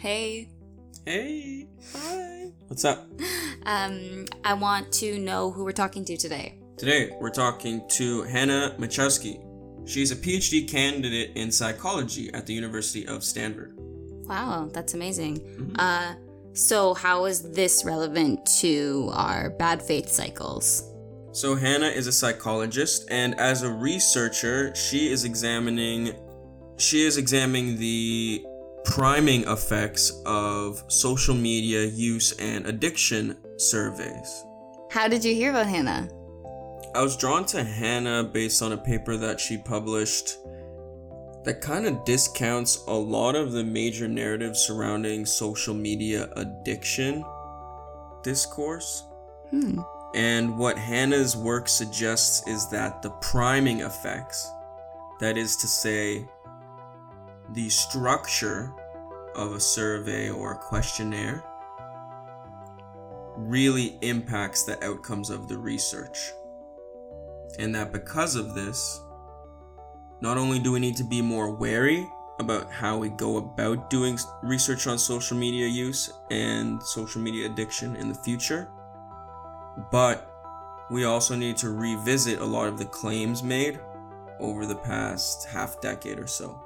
Hey. Hey. Hi. What's up? Um, I want to know who we're talking to today. Today, we're talking to Hannah Mieczkowski. She's a PhD candidate in psychology at the University of Stanford. Wow, that's amazing. Uh, so how is this relevant to our bad faith cycles? So, Hannah is a psychologist, and as a researcher, she is examining she is examining the priming effects of social media use and addiction surveys. How did you hear about Hannah? I was drawn to Hannah based on a paper that she published that kind of discounts a lot of the major narratives surrounding social media addiction discourse. Hmm. And what Hannah's work suggests is that the priming effects, that is to say, the structure of a survey or a questionnaire, really impacts the outcomes of the research. And that because of this, not only do we need to be more wary about how we go about doing research on social media use and social media addiction in the future, but we also need to revisit a lot of the claims made over the past half decade or so.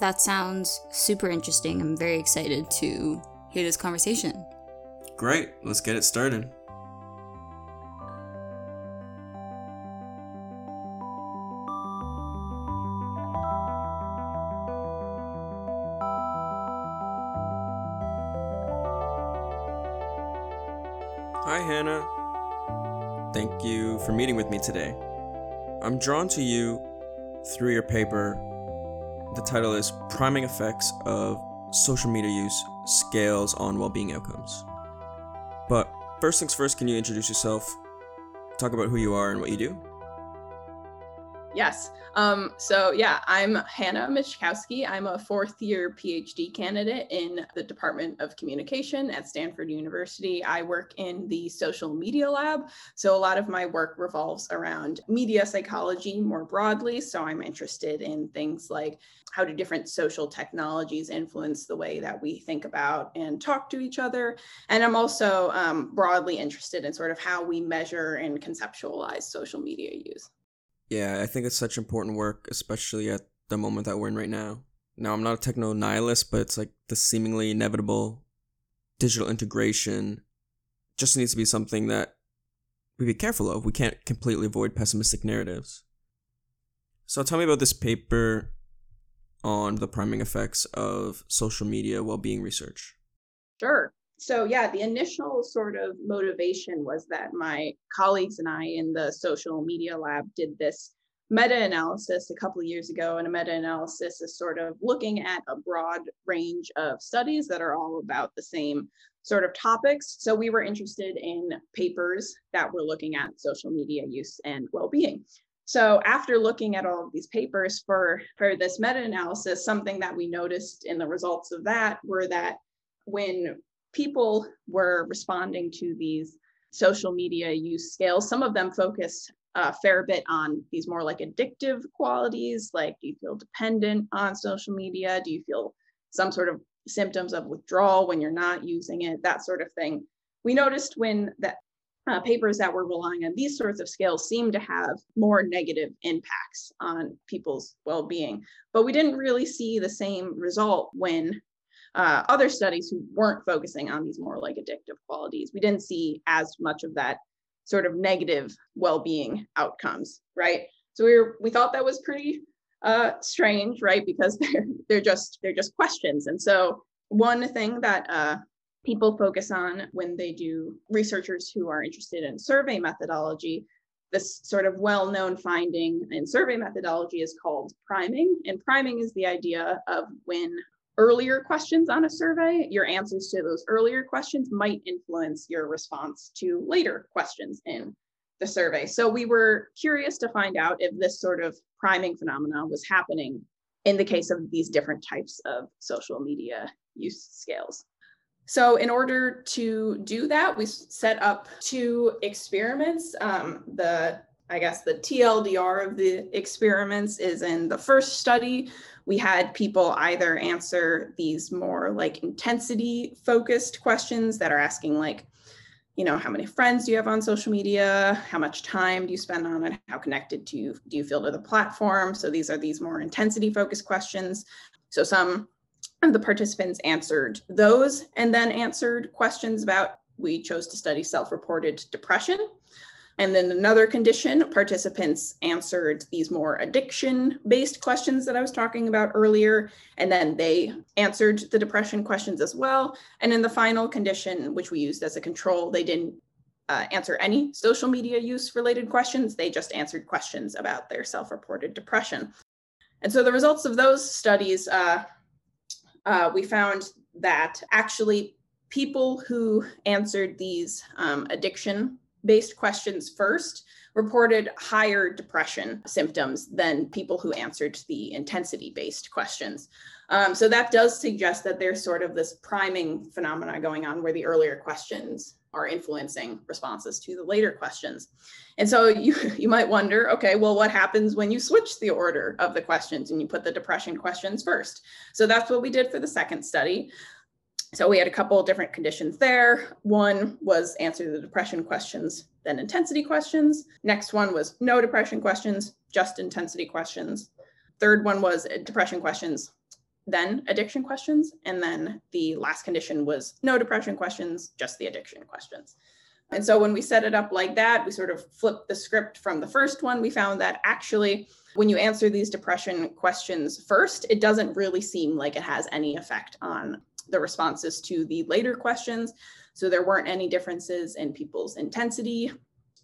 That sounds super interesting. I'm very excited to hear this conversation. Great, let's get it started. Hi, Hannah. Thank you for meeting with me today. I'm drawn to you through your paper. The title is Priming Effects of Social Media Use Scales on Wellbeing Outcomes. But first things first, can you introduce yourself? Talk about who you are and what you do? Yes. Um, so yeah, I'm Hannah Mieczkowski. I'm a fourth year PhD candidate in the Department of Communication at Stanford University. I work in the social media lab. So a lot of my work revolves around media psychology more broadly. So I'm interested in things like how do different social technologies influence the way that we think about and talk to each other. And I'm also um, broadly interested in sort of how we measure and conceptualize social media use. Yeah, I think it's such important work, especially at the moment that we're in right now. Now, I'm not a techno nihilist, but it's like the seemingly inevitable digital integration just needs to be something that we be careful of. We can't completely avoid pessimistic narratives. So, tell me about this paper on the priming effects of social media well-being research. Sure. So, yeah, the initial sort of motivation was that my colleagues and I in the social media lab did this meta analysis a couple of years ago. And a meta analysis is sort of looking at a broad range of studies that are all about the same sort of topics. So, we were interested in papers that were looking at social media use and well being. So after looking at all of these papers for, for this meta-analysis, something that we noticed in the results of that were that when people were responding to these social media use scales, some of them focused a fair bit on these more like addictive qualities, like do you feel dependent on social media? Do you feel some sort of symptoms of withdrawal when you're not using it? That sort of thing. We noticed when that uh, papers that were relying on these sorts of scales seem to have more negative impacts on people's well-being but we didn't really see the same result when uh, other studies who weren't focusing on these more like addictive qualities we didn't see as much of that sort of negative well-being outcomes right so we were we thought that was pretty uh, strange right because they're they're just they're just questions and so one thing that uh, people focus on when they do researchers who are interested in survey methodology. This sort of well known finding in survey methodology is called priming. And priming is the idea of when earlier questions on a survey, your answers to those earlier questions might influence your response to later questions in the survey. So we were curious to find out if this sort of priming phenomenon was happening in the case of these different types of social media use scales. So in order to do that, we set up two experiments. Um, the I guess the TLDR of the experiments is in the first study we had people either answer these more like intensity focused questions that are asking like you know how many friends do you have on social media? How much time do you spend on it? How connected to you do you feel to the platform? So these are these more intensity focused questions. So some of the participants answered those and then answered questions about we chose to study self-reported depression and then another condition, participants answered these more addiction based questions that I was talking about earlier. And then they answered the depression questions as well. And in the final condition, which we used as a control, they didn't uh, answer any social media use related questions. They just answered questions about their self reported depression. And so the results of those studies, uh, uh, we found that actually people who answered these um, addiction based questions first reported higher depression symptoms than people who answered the intensity based questions. Um, so that does suggest that there's sort of this priming phenomena going on where the earlier questions are influencing responses to the later questions. And so you, you might wonder, okay, well, what happens when you switch the order of the questions and you put the depression questions first? So that's what we did for the second study. So we had a couple of different conditions there. One was answer the depression questions, then intensity questions. Next one was no depression questions, just intensity questions. Third one was depression questions, then addiction questions. And then the last condition was no depression questions, just the addiction questions. And so when we set it up like that, we sort of flipped the script from the first one. We found that actually, when you answer these depression questions first, it doesn't really seem like it has any effect on the responses to the later questions. So there weren't any differences in people's intensity,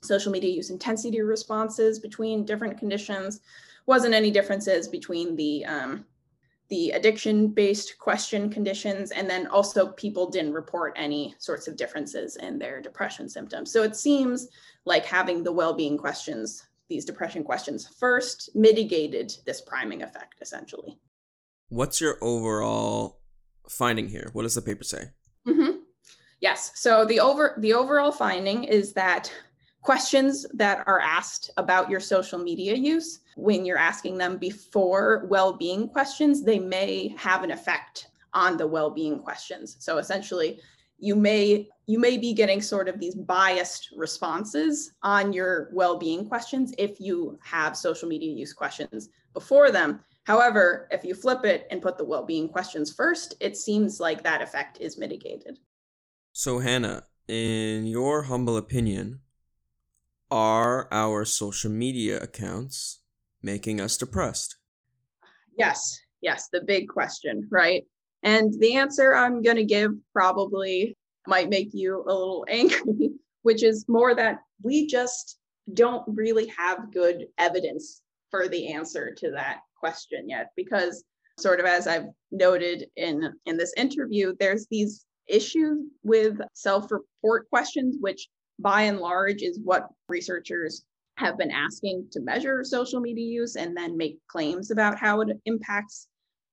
social media use intensity responses between different conditions. Wasn't any differences between the um, the addiction based question conditions and then also people didn't report any sorts of differences in their depression symptoms so it seems like having the well-being questions these depression questions first mitigated this priming effect essentially what's your overall finding here? What does the paper say? Mm-hmm. Yes. So the over the overall finding is that questions that are asked about your social media use, when you're asking them before well-being questions, they may have an effect on the well-being questions. So essentially, you may you may be getting sort of these biased responses on your well-being questions if you have social media use questions before them However, if you flip it and put the well being questions first, it seems like that effect is mitigated. So, Hannah, in your humble opinion, are our social media accounts making us depressed? Yes, yes, the big question, right? And the answer I'm going to give probably might make you a little angry, which is more that we just don't really have good evidence for the answer to that question yet because sort of as I've noted in in this interview, there's these issues with self-report questions, which by and large is what researchers have been asking to measure social media use and then make claims about how it impacts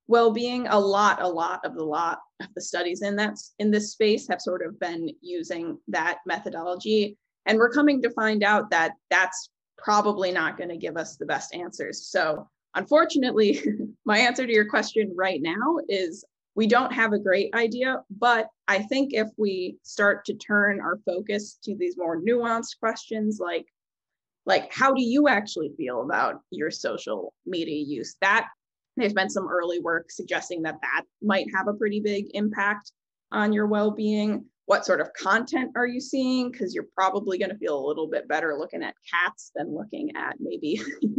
well-being. A lot a lot of the lot of the studies in that in this space have sort of been using that methodology. And we're coming to find out that that's probably not going to give us the best answers. So Unfortunately, my answer to your question right now is we don't have a great idea, but I think if we start to turn our focus to these more nuanced questions like like how do you actually feel about your social media use? That there's been some early work suggesting that that might have a pretty big impact on your well-being. What sort of content are you seeing? Because you're probably going to feel a little bit better looking at cats than looking at maybe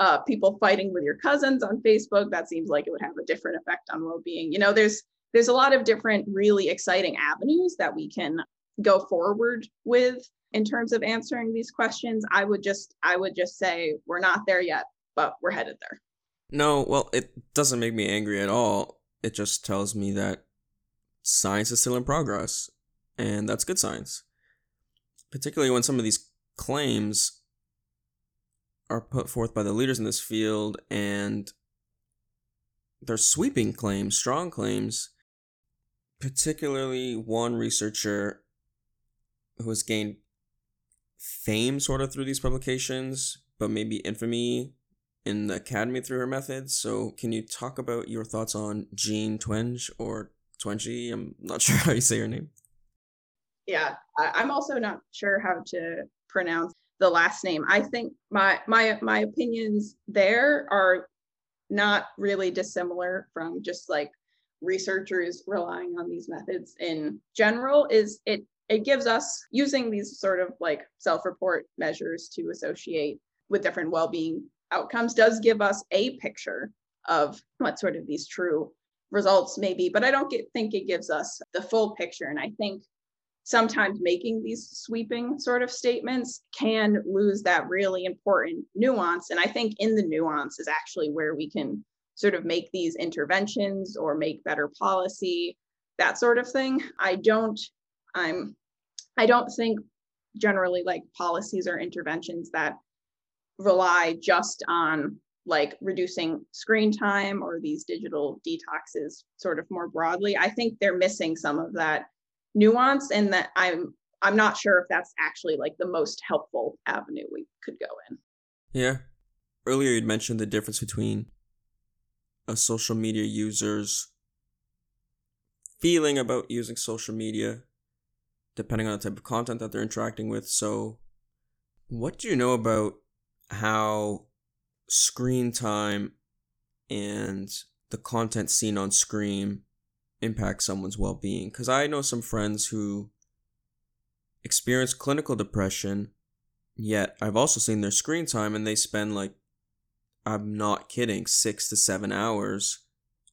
uh, people fighting with your cousins on Facebook. That seems like it would have a different effect on well-being. You know, there's there's a lot of different really exciting avenues that we can go forward with in terms of answering these questions. I would just I would just say we're not there yet, but we're headed there. No, well, it doesn't make me angry at all. It just tells me that science is still in progress, and that's good science. Particularly when some of these claims are put forth by the leaders in this field and they're sweeping claims, strong claims, particularly one researcher who has gained fame sort of through these publications, but maybe infamy in the academy through her methods. So, can you talk about your thoughts on Jean Twenge or Twenge? I'm not sure how you say her name. Yeah, I, am also not sure how to pronounce the last name. I think my my my opinions there are not really dissimilar from just like researchers relying on these methods in general is it it gives us using these sort of like self-report measures to associate with different well-being outcomes does give us a picture of what sort of these true results may be but i don't get, think it gives us the full picture and i think sometimes making these sweeping sort of statements can lose that really important nuance. And i think in the nuance is actually where we can sort of make these interventions or make better policy that sort of thing. I don't i'm i don't think generally like policies or interventions that rely just on like reducing screen time or these digital detoxes sort of more broadly. I think they're missing some of that nuance and that i'm i'm not sure if that's actually like the most helpful avenue we could go in. Yeah. Earlier you'd mentioned the difference between a social media user's feeling about using social media depending on the type of content that they're interacting with. So what do you know about how screen time and the content seen on screen impact someone's well-being. Because i know some friends who experience clinical depression yet i've also seen their screen time and they spend like i'm not kidding six to seven hours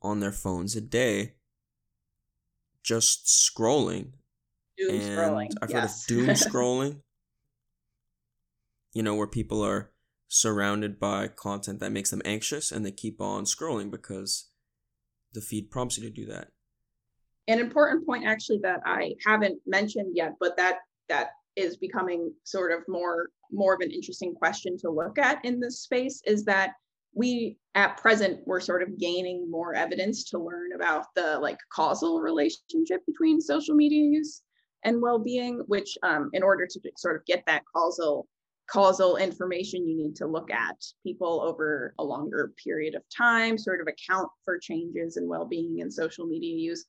on their phones a day just scrolling. Doom and scrolling i've yes. heard of doom scrolling. You know where people are surrounded by content that makes them anxious and they keep on scrolling because the feed prompts you to do that an important point actually that I haven't mentioned yet, but that that is becoming sort of more more of an interesting question to look at in this space is that we at present we're sort of gaining more evidence to learn about the like causal relationship between social media use and well-being which um, in order to sort of get that causal causal information you need to look at people over a longer period of time sort of account for changes in well-being and social media use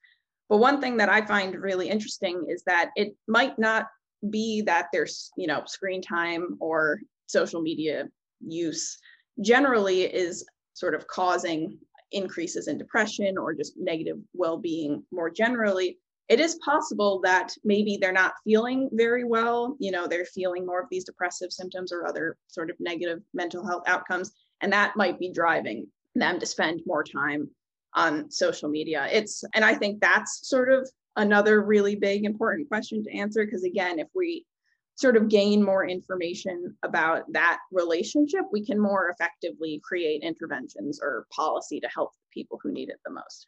but one thing that I find really interesting is that it might not be that there's, you know, screen time or social media use generally is sort of causing increases in depression or just negative well-being more generally. It is possible that maybe they're not feeling very well you know they're feeling more of these depressive symptoms or other sort of negative mental health outcomes and that might be driving them to spend more time on social media. It's, and I think that's sort of another really big important question to answer because, again, if we sort of gain more information about that relationship, we can more effectively create interventions or policy to help the people who need it the most.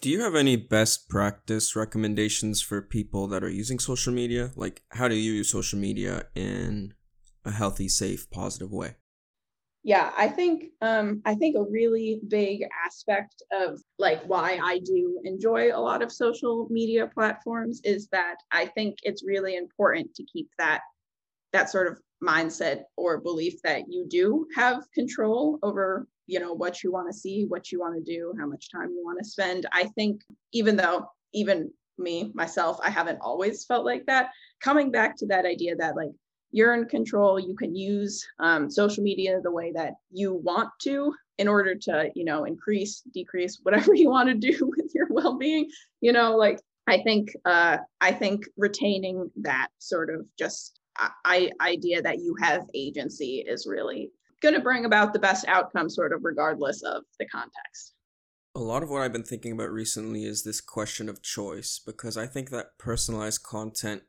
Do you have any best practice recommendations for people that are using social media? Like, how do you use social media in a healthy, safe, positive way? Yeah i think um i think a really big aspect of like why i do enjoy a lot of social media platforms is that i think it's really important to keep that that sort of mindset or belief that you do have control over you know what you want to see what you want to do how much time you want to spend. I think even though even me myself i haven't always felt like that coming back to that idea that like you're in control you can use um, social media the way that you want to in order to you know increase decrease whatever you want to do with your well-being. You know like i think uh, i think retaining that sort of just I, idea that you have agency is really going to bring about the best outcome sort of regardless of the context. A lot of what I've been thinking about recently is this question of choice because I think that personalized content,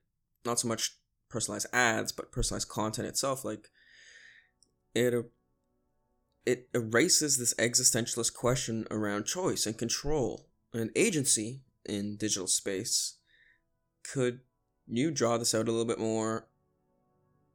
not so much personalized ads, but personalized content itself, like it it erases this existentialist question around choice and control and agency in digital space. Could you draw this out a little bit more?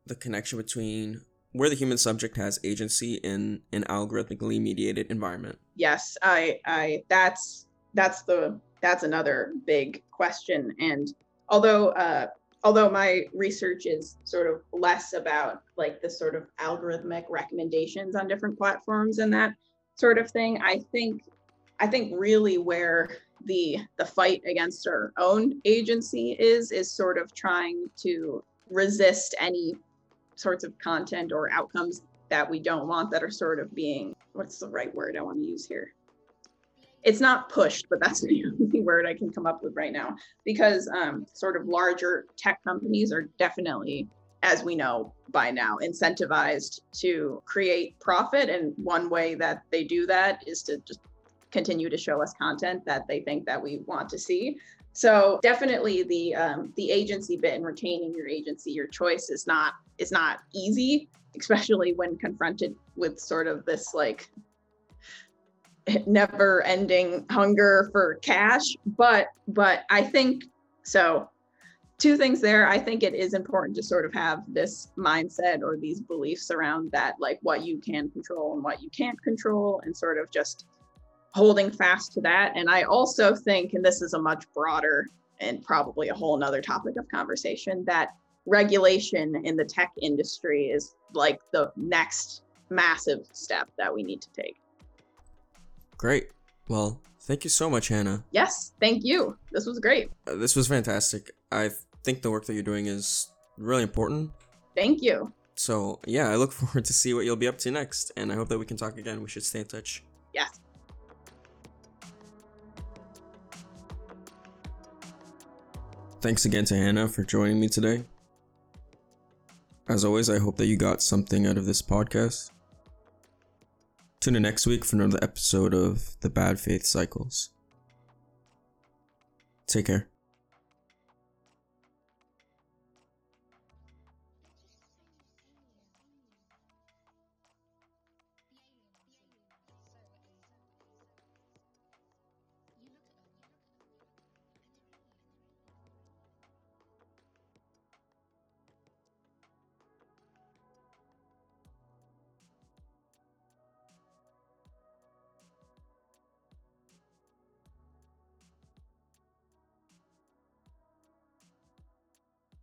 The connection between where the human subject has agency in an algorithmically mediated environment. Yes, I, I, that's that's the that's another big question. And although uh, although my research is sort of less about like the sort of algorithmic recommendations on different platforms and that sort of thing, I think I think really where the the fight against our own agency is is sort of trying to resist any sorts of content or outcomes that we don't want that are sort of being what's the right word I want to use here? It's not pushed, but that's the only word I can come up with right now because um, sort of larger tech companies are definitely, as we know by now, incentivized to create profit. And one way that they do that is to just continue to show us content that they think that we want to see. So definitely the um, the agency bit and retaining your agency, your choice is not is not easy, especially when confronted with sort of this like never ending hunger for cash. But but I think so. Two things there. I think it is important to sort of have this mindset or these beliefs around that, like what you can control and what you can't control, and sort of just holding fast to that. And I also think, and this is a much broader and probably a whole nother topic of conversation, that regulation in the tech industry is like the next massive step that we need to take. Great. Well, thank you so much, Hannah. Yes, thank you. This was great. Uh, this was fantastic. I think the work that you're doing is really important. Thank you. So, yeah, I look forward to see what you'll be up to next, and I hope that we can talk again. We should stay in touch. Yes. Thanks again to Hannah for joining me today. As always, I hope that you got something out of this podcast. Tune in next week for another episode of The Bad Faith Cycles. Take care.